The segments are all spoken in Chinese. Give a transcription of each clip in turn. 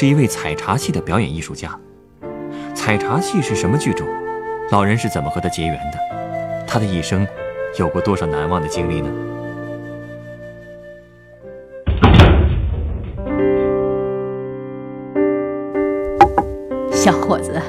是一位采茶戏的表演艺术家。采茶戏是什么剧种？老人是怎么和他结缘的？他的一生有过多少难忘的经历呢？小伙子，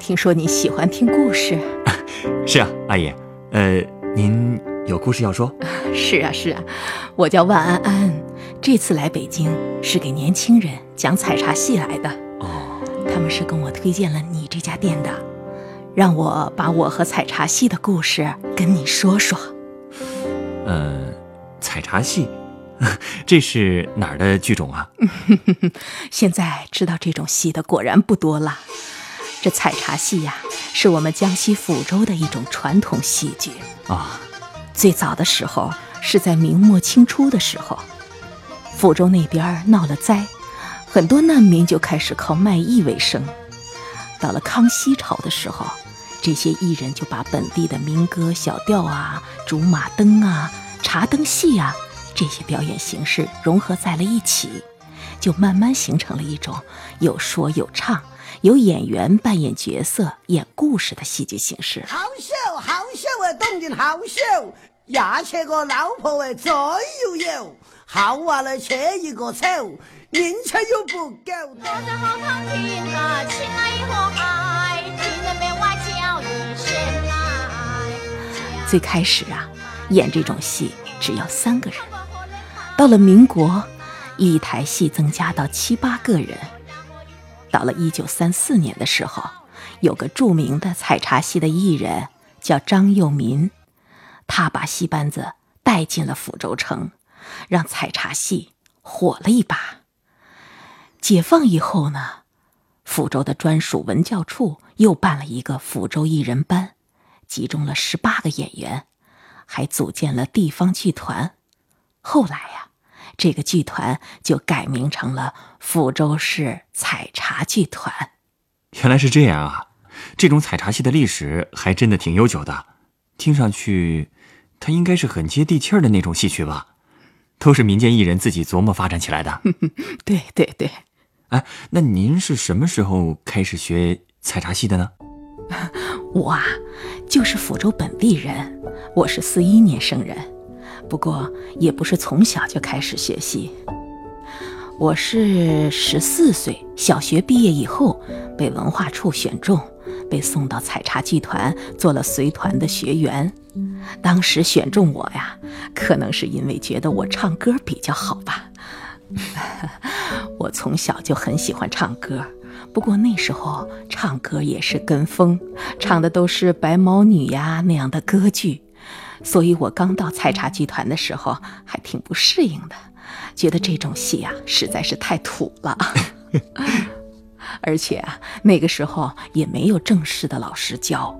听说你喜欢听故事？是啊，阿姨。呃，您有故事要说？是啊，是啊，我叫万安安，这次来北京是给年轻人讲采茶戏来的。哦，他们是跟我推荐了你这家店的，让我把我和采茶戏的故事跟你说说。呃，采茶戏，这是哪儿的剧种啊？现在知道这种戏的果然不多了。这采茶戏呀，是我们江西抚州的一种传统戏剧啊。最早的时候是在明末清初的时候，福州那边闹了灾，很多难民就开始靠卖艺为生。到了康熙朝的时候，这些艺人就把本地的民歌、小调啊、竹马灯啊、茶灯戏啊这些表演形式融合在了一起，就慢慢形成了一种有说有唱。由演员扮演角色、演故事的戏剧形式。好笑，好笑啊！动静好笑，牙切个老婆哎，再又有，好娃来切一个丑，人却又不够。歌声好听啊，亲爱和爱，听人没话叫一声来。最开始啊，演这种戏只要三个人，到了民国，一台戏增加到七八个人。到了一九三四年的时候，有个著名的采茶戏的艺人叫张幼民，他把戏班子带进了抚州城，让采茶戏火了一把。解放以后呢，抚州的专属文教处又办了一个抚州艺人班，集中了十八个演员，还组建了地方剧团。后来呀。这个剧团就改名成了抚州市采茶剧团。原来是这样啊！这种采茶戏的历史还真的挺悠久的。听上去，它应该是很接地气儿的那种戏曲吧？都是民间艺人自己琢磨发展起来的。对对对。哎，那您是什么时候开始学采茶戏的呢？我啊，就是抚州本地人，我是四一年生人。不过也不是从小就开始学戏，我是十四岁小学毕业以后被文化处选中，被送到采茶剧团做了随团的学员。当时选中我呀，可能是因为觉得我唱歌比较好吧。我从小就很喜欢唱歌，不过那时候唱歌也是跟风，唱的都是白毛女呀那样的歌剧。所以我刚到采茶剧团的时候还挺不适应的，觉得这种戏啊实在是太土了，而且啊那个时候也没有正式的老师教。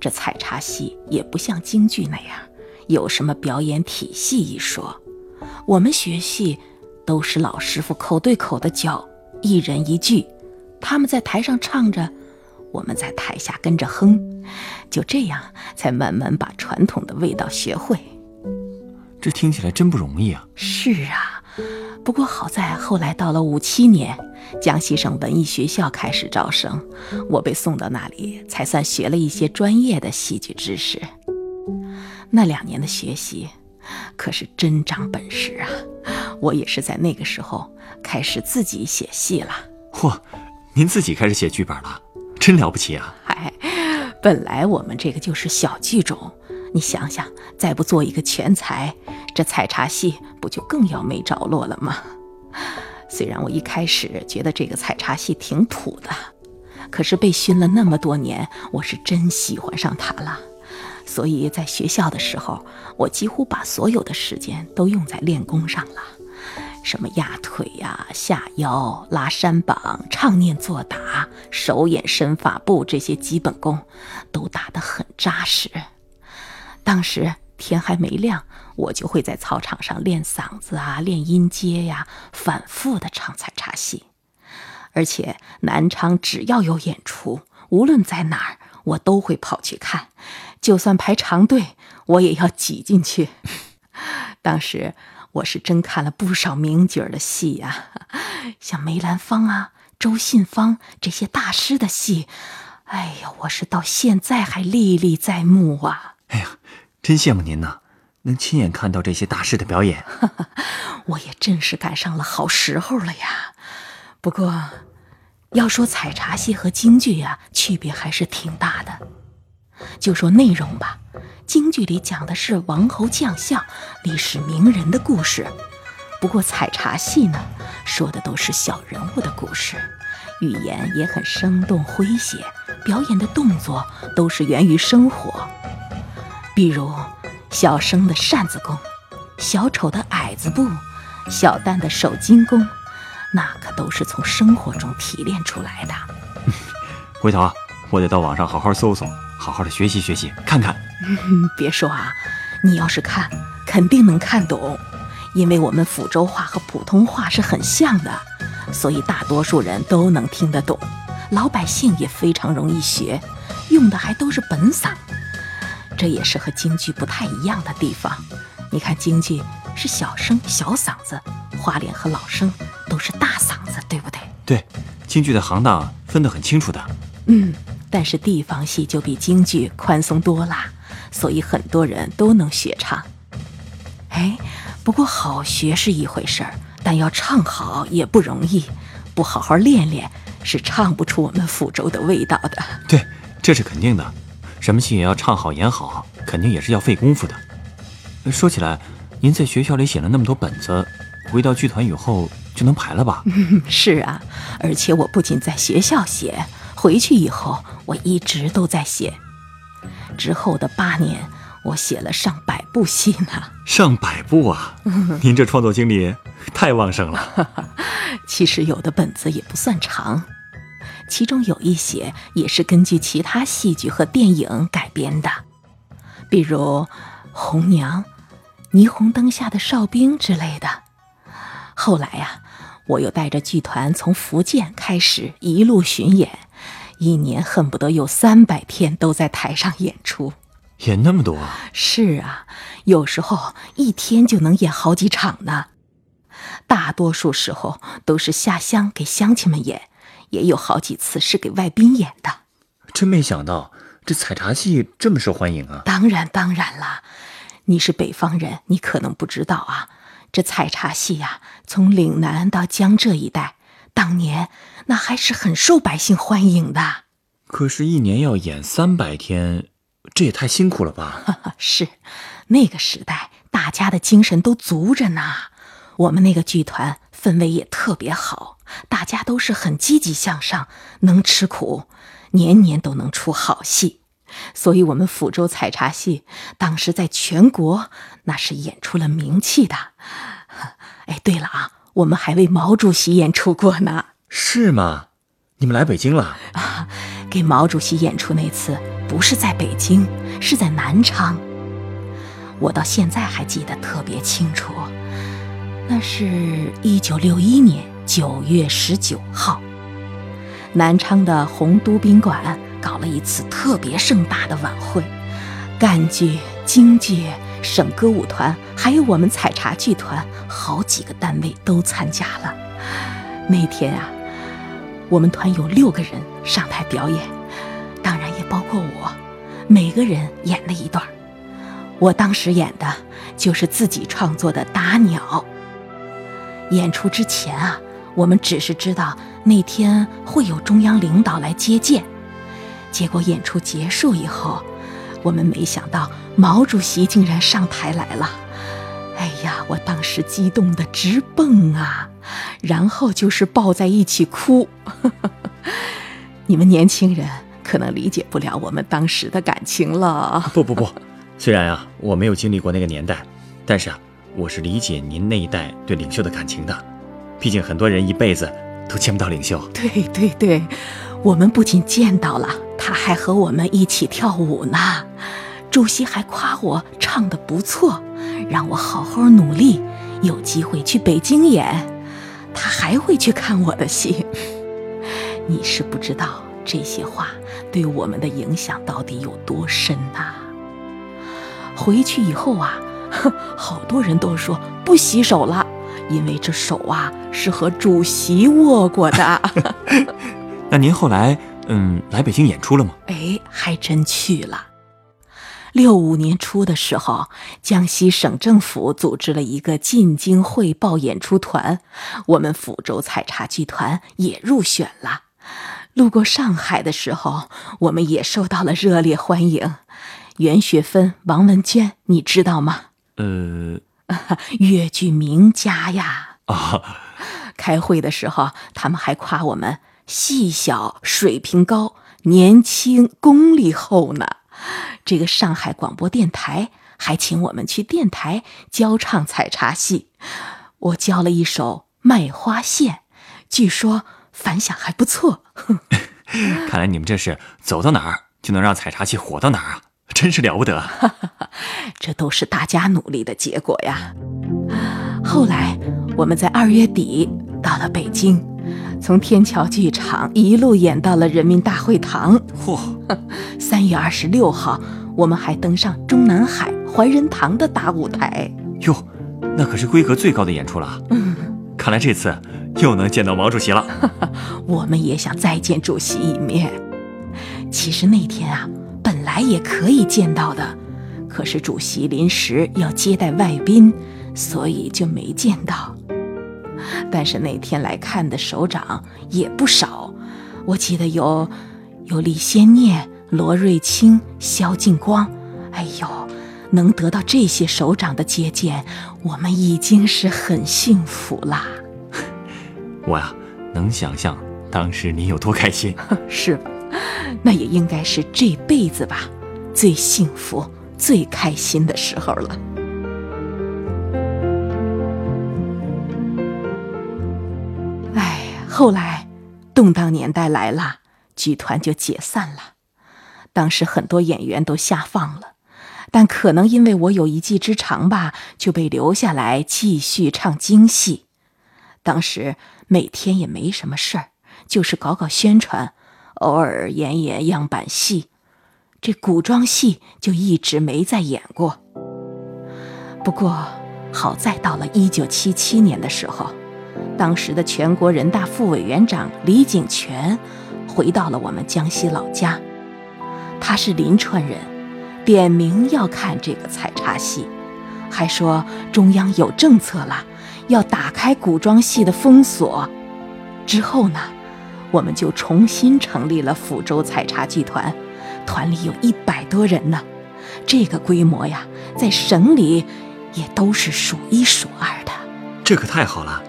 这采茶戏也不像京剧那样有什么表演体系一说，我们学戏都是老师傅口对口的教，一人一句，他们在台上唱着。我们在台下跟着哼，就这样才慢慢把传统的味道学会。这听起来真不容易啊！是啊，不过好在后来到了五七年，江西省文艺学校开始招生，我被送到那里，才算学了一些专业的戏剧知识。那两年的学习可是真长本事啊！我也是在那个时候开始自己写戏了。嚯，您自己开始写剧本了？真了不起啊！嗨，本来我们这个就是小剧种，你想想，再不做一个全才，这采茶戏不就更要没着落了吗？虽然我一开始觉得这个采茶戏挺土的，可是被熏了那么多年，我是真喜欢上它了。所以在学校的时候，我几乎把所有的时间都用在练功上了。什么压腿呀、下腰、拉山膀、唱念做打、手眼身法步这些基本功，都打得很扎实。当时天还没亮，我就会在操场上练嗓子啊，练音阶呀，反复的唱采茶戏。而且南昌只要有演出，无论在哪儿，我都会跑去看，就算排长队，我也要挤进去。当时我是真看了不少名角儿的戏呀、像梅兰芳啊、周信芳这些大师的戏，哎呀，我是到现在还历历在目啊！哎呀，真羡慕您呐，能亲眼看到这些大师的表演。我也真是赶上了好时候了呀。不过，要说采茶戏和京剧呀、区别还是挺大的。就说内容吧，京剧里讲的是王侯将相、历史名人的故事，不过采茶戏呢，说的都是小人物的故事，语言也很生动诙谐，表演的动作都是源于生活，比如小生的扇子功，小丑的矮子步，小旦的手筋功，那可都是从生活中提炼出来的。回头啊，我得到网上好好搜搜，好好的学习学习，看看。嗯，别说啊，你要是看，肯定能看懂，因为我们抚州话和普通话是很像的，所以大多数人都能听得懂，老百姓也非常容易学，用的还都是本嗓。这也是和京剧不太一样的地方。你看京剧是小声小嗓子，花脸和老生都是大嗓子，对不对？对，京剧的行当分得很清楚的。嗯，但是地方戏就比京剧宽松多了，所以很多人都能学唱。哎，不过好学是一回事儿，但要唱好也不容易，不好好练练是唱不出我们抚州的味道的。对，这是肯定的。什么戏也要唱好演好，肯定也是要费功夫的。呃说起来，您在学校里写了那么多本子，回到剧团以后就能排了吧？嗯，是啊，而且我不仅在学校写，回去以后我一直都在写。之后的八年，我写了上百部戏呢。上百部啊！您这创作精力太旺盛了。其实有的本子也不算长，其中有一些也是根据其他戏剧和电影改编的，比如《红娘》《霓虹灯下的哨兵》之类的。后来呀、我又带着剧团从福建开始一路巡演，一年恨不得有三百天都在台上演出。演那么多啊？是啊，有时候一天就能演好几场呢。大多数时候都是下乡给乡亲们演，也有好几次是给外宾演的。真没想到这采茶戏这么受欢迎啊！当然，当然啦，你是北方人，你可能不知道啊。这采茶戏呀、从岭南到江浙一带，当年那还是很受百姓欢迎的。可是，一年要演三百天，这也太辛苦了吧？啊，是，那个时代大家的精神都足着呢。我们那个剧团氛围也特别好，大家都是很积极向上，能吃苦，年年都能出好戏。所以，我们抚州采茶戏当时在全国那是演出了名气的。哎，对了啊，我们还为毛主席演出过呢。是吗？你们来北京了？啊 给毛主席演出那次不是在北京，是在南昌。我到现在还记得特别清楚，那是一九六一年九月十九号，南昌的洪都宾馆搞了一次特别盛大的晚会，赣剧、京剧、省歌舞团，还有我们采茶剧团，好几个单位都参加了。那天啊，我们团有六个人上台表演，当然也包括我，每个人演了一段。我当时演的就是自己创作的《打鸟》。演出之前啊，我们只是知道那天会有中央领导来接见，结果演出结束以后，我们没想到毛主席竟然上台来了。哎呀，我当时激动的直蹦啊，然后就是抱在一起哭。你们年轻人可能理解不了我们当时的感情了。不不不，虽然啊我没有经历过那个年代，但是啊我是理解您那一代对领袖的感情的，毕竟很多人一辈子都见不到领袖。对对对，我们不仅见到了，他还和我们一起跳舞呢。主席还夸我唱得不错，让我好好努力，有机会去北京演。他还会去看我的戏。你是不知道这些话对我们的影响到底有多深呐、回去以后啊，好多人都说不洗手了，因为这手啊是和主席握过的。那您后来，嗯，来北京演出了吗？哎，还真去了。六五年初的时候，江西省政府组织了一个进京汇报演出团，我们抚州采茶剧团也入选了。路过上海的时候，我们也受到了热烈欢迎。袁雪芬、王文娟，你知道吗？呃，越剧名家呀。啊，开会的时候，他们还夸我们戏小、水平高、年轻、功力厚呢。这个上海广播电台还请我们去电台教唱采茶戏，我教了一首《卖花线》，据说反响还不错。看来你们这是走到哪儿就能让采茶戏火到哪儿啊，真是了不得。这都是大家努力的结果呀。后来我们在二月底到了北京，从天桥剧场一路演到了人民大会堂。嚯，三月二十六号，我们还登上中南海怀仁堂的大舞台。哟，那可是规格最高的演出了。嗯，看来这次又能见到毛主席了。我们也想再见主席一面。其实那天啊，本来也可以见到的，可是主席临时要接待外宾，所以就没见到。但是那天来看的首长也不少，我记得有有李先念、罗瑞卿、萧劲光。哎呦，能得到这些首长的接见，我们已经是很幸福啦。我呀，能想象当时你有多开心。是吧？那也应该是这辈子吧，最幸福、最开心的时候了。哎，后来动荡年代来了，剧团就解散了。当时很多演员都下放了，但可能因为我有一技之长吧，就被留下来继续唱京戏。当时每天也没什么事儿，就是搞搞宣传，偶尔演演样板戏。这古装戏就一直没再演过。不过好在到了一九七七年的时候，当时的全国人大副委员长李景泉回到了我们江西老家。他是临川人，点名要看这个采茶戏，还说中央有政策了，要打开古装戏的封锁。之后呢，我们就重新成立了抚州采茶剧团，团里有一百多人呢。这个规模呀，在省里也都是数一数二的。这可太好了，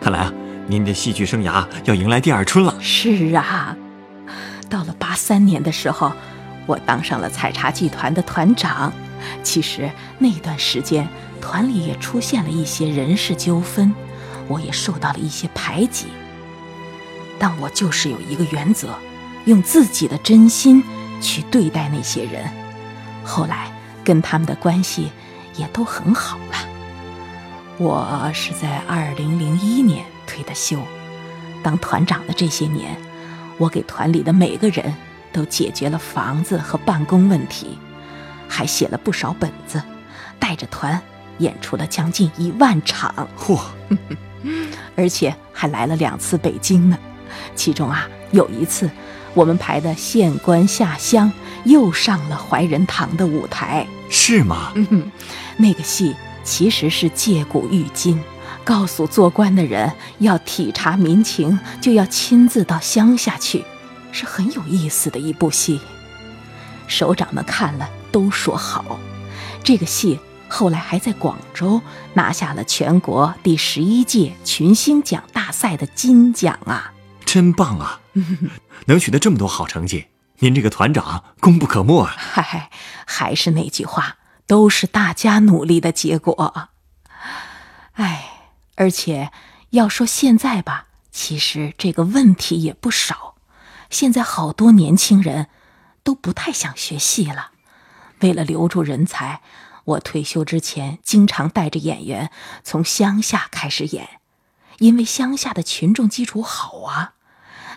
看来啊，您的戏剧生涯要迎来第二春了。是啊，到了八三年的时候，我当上了采茶剧团的团长。其实那段时间，团里也出现了一些人事纠纷，我也受到了一些排挤。但我就是有一个原则，用自己的真心去对待那些人。后来跟他们的关系也都很好了。我是在二零零一年退的休，当团长的这些年，我给团里的每个人都解决了房子和办公问题，还写了不少本子，带着团演出了将近一万场，嚯，而且还来了两次北京呢。其中啊，有一次我们排的《县官下乡》又上了怀仁堂的舞台。是吗？嗯，那个戏其实是借古喻今，告诉做官的人要体察民情，就要亲自到乡下去，是很有意思的一部戏。首长们看了都说好，这个戏后来还在广州拿下了全国第十一届群星奖大赛的金奖啊！真棒啊！能取得这么多好成绩，您这个团长功不可没啊！嗨，还是那句话，都是大家努力的结果。哎，而且要说现在吧，其实这个问题也不少。现在好多年轻人都不太想学戏了。为了留住人才，我退休之前经常带着演员从乡下开始演，因为乡下的群众基础好啊，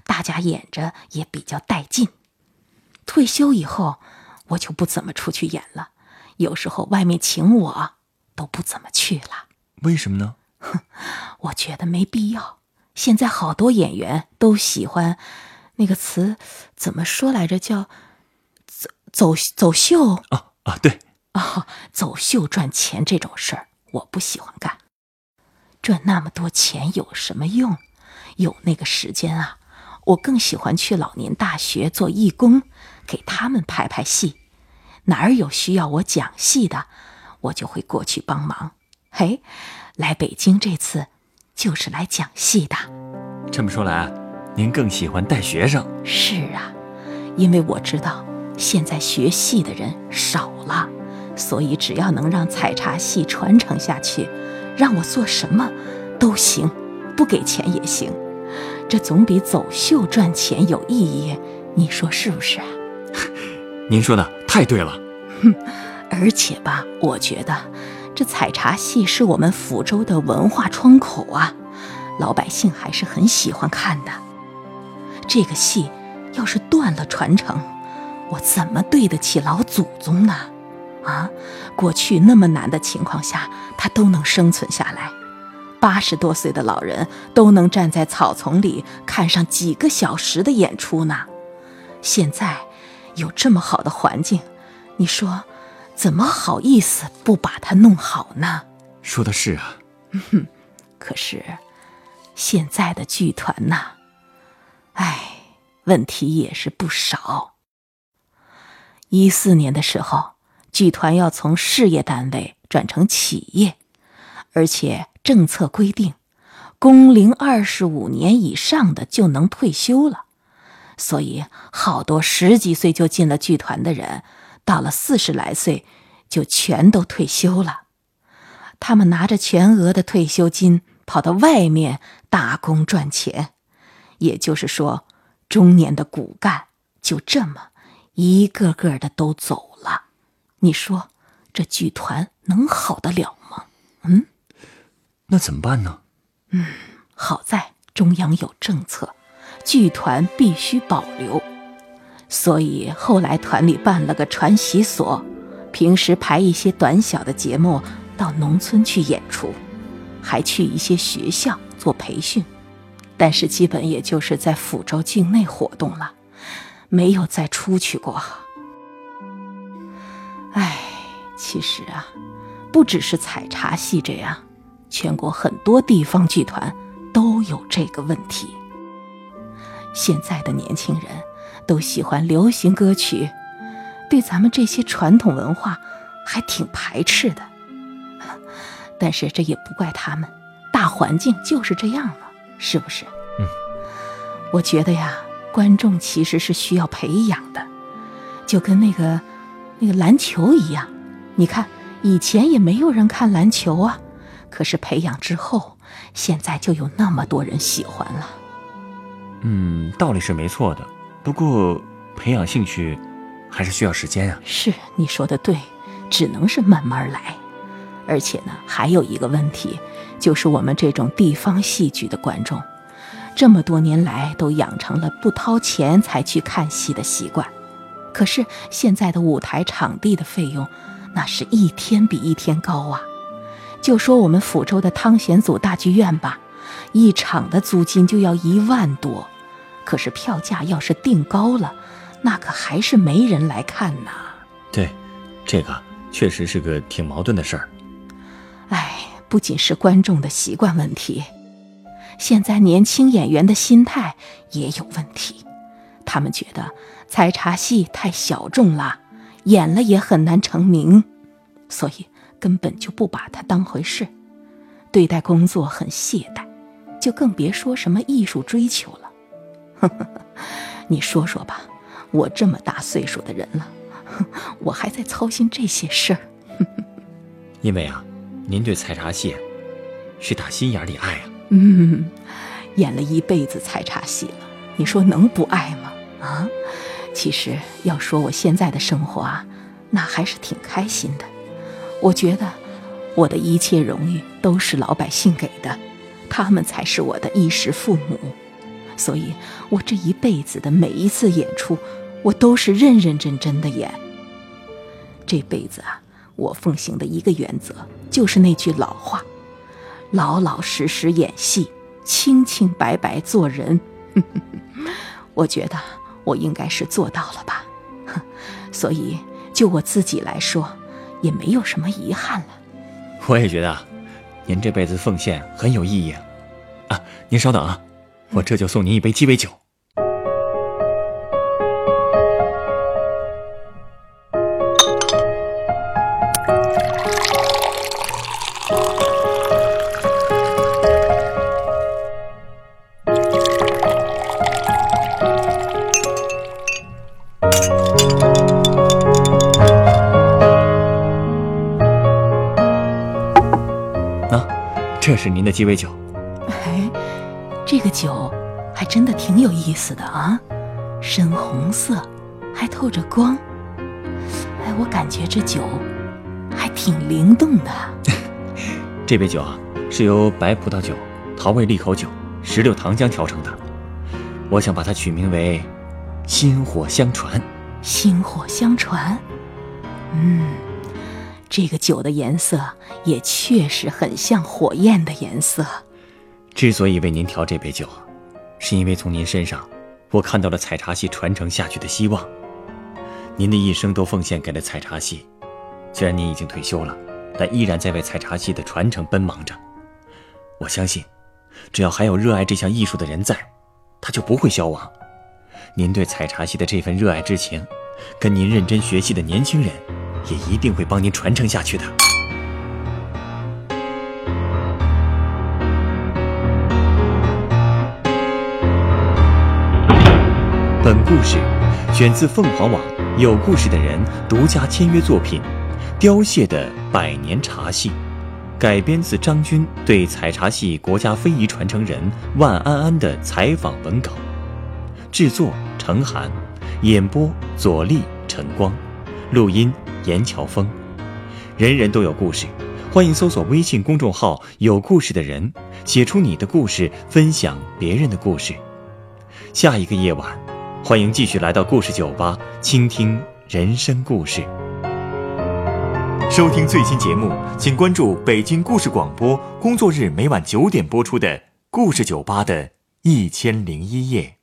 大家演着也比较带劲。退休以后，我就不怎么出去演了，有时候外面请我都不怎么去了。为什么呢？哼 我觉得没必要。现在好多演员都喜欢。那个词怎么说来着？叫走走走秀啊啊！对啊，走秀赚钱这种事儿，我不喜欢干。赚那么多钱有什么用？有那个时间啊，我更喜欢去老年大学做义工，给他们排排戏。哪儿有需要我讲戏的，我就会过去帮忙。嘿，来北京这次就是来讲戏的。这么说来。您更喜欢带学生？是啊，因为我知道现在学戏的人少了，所以只要能让采茶戏传承下去，让我做什么都行，不给钱也行，这总比走秀赚钱有意义。你说是不是啊？您说的太对了。哼，而且吧，我觉得这采茶戏是我们抚州的文化窗口啊，老百姓还是很喜欢看的。这个戏要是断了传承，我怎么对得起老祖宗呢？啊，过去那么难的情况下，他都能生存下来，八十多岁的老人都能站在草丛里看上几个小时的演出呢。现在有这么好的环境，你说怎么好意思不把它弄好呢？说的是啊。哼，可是现在的剧团呐。哎，问题也是不少。一四年的时候，剧团要从事业单位转成企业，而且政策规定，工龄二十五年以上的就能退休了。所以，好多十几岁就进了剧团的人，到了四十来岁就全都退休了。他们拿着全额的退休金，跑到外面打工赚钱。也就是说，中年的骨干就这么一个个的都走了。你说这剧团能好得了吗？嗯，那怎么办呢？嗯，好在中央有政策，剧团必须保留。所以后来团里办了个传习所，平时排一些短小的节目到农村去演出，还去一些学校做培训。但是基本也就是在抚州境内活动了，没有再出去过。唉，其实啊，不只是采茶戏这样，全国很多地方剧团都有这个问题。现在的年轻人都喜欢流行歌曲，对咱们这些传统文化还挺排斥的。但是这也不怪他们，大环境就是这样了。是不是？嗯，我觉得呀，观众其实是需要培养的，就跟那个那个篮球一样。你看，以前也没有人看篮球啊，可是培养之后，现在就有那么多人喜欢了。嗯，道理是没错的，不过培养兴趣还是需要时间啊。是你说的对，只能是慢慢来。而且呢，还有一个问题。就是我们这种地方戏剧的观众，这么多年来都养成了不掏钱才去看戏的习惯。可是现在的舞台场地的费用，那是一天比一天高啊！就说我们抚州的汤显祖大剧院吧，一场的租金就要一万多，可是票价要是定高了，那可还是没人来看呐。对，这个确实是个挺矛盾的事儿。哎。不仅是观众的习惯问题，现在年轻演员的心态也有问题。他们觉得采茶戏太小众了，演了也很难成名，所以根本就不把它当回事，对待工作很懈怠，就更别说什么艺术追求了。你说说吧，我这么大岁数的人了，我还在操心这些事儿？因为啊。您对采茶戏是打心眼里爱啊。嗯，演了一辈子采茶戏了，你说能不爱吗？啊，其实要说我现在的生活啊，那还是挺开心的。我觉得我的一切荣誉都是老百姓给的，他们才是我的衣食父母。所以，我这一辈子的每一次演出，我都是认认真真的演。这辈子啊，我奉行的一个原则就是那句老话：老老实实演戏，清清白白做人。我觉得我应该是做到了吧。所以，就我自己来说，也没有什么遗憾了。我也觉得，您这辈子奉献很有意义啊！啊，您稍等啊。我这就送您一杯鸡尾酒。这是您的鸡尾酒。哎这个酒还真的挺有意思的啊，深红色，还透着光。哎，我感觉这酒还挺灵动的。这杯酒啊，是由白葡萄酒、桃味利口酒、石榴糖浆调成的。我想把它取名为“薪火相传”。薪火相传，嗯，这个酒的颜色也确实很像火焰的颜色。之所以为您调这杯酒，是因为从您身上，我看到了采茶戏传承下去的希望。您的一生都奉献给了采茶戏，虽然您已经退休了，但依然在为采茶戏的传承奔忙着。我相信，只要还有热爱这项艺术的人在，他就不会消亡。您对采茶戏的这份热爱之情，跟您认真学习的年轻人，也一定会帮您传承下去的。本故事选自凤凰网《有故事的人》独家签约作品《凋谢的百年茶戏》，改编自张军对采茶戏国家非遗传承人万安安的采访文稿。制作：程涵，演播：左立、陈光，录音：严乔峰。人人都有故事，欢迎搜索微信公众号“有故事的人”，写出你的故事，分享别人的故事。下一个夜晚。欢迎继续来到故事酒吧，倾听人生故事。收听最新节目，请关注北京故事广播，工作日每晚九点播出的《故事酒吧》的一千零一夜。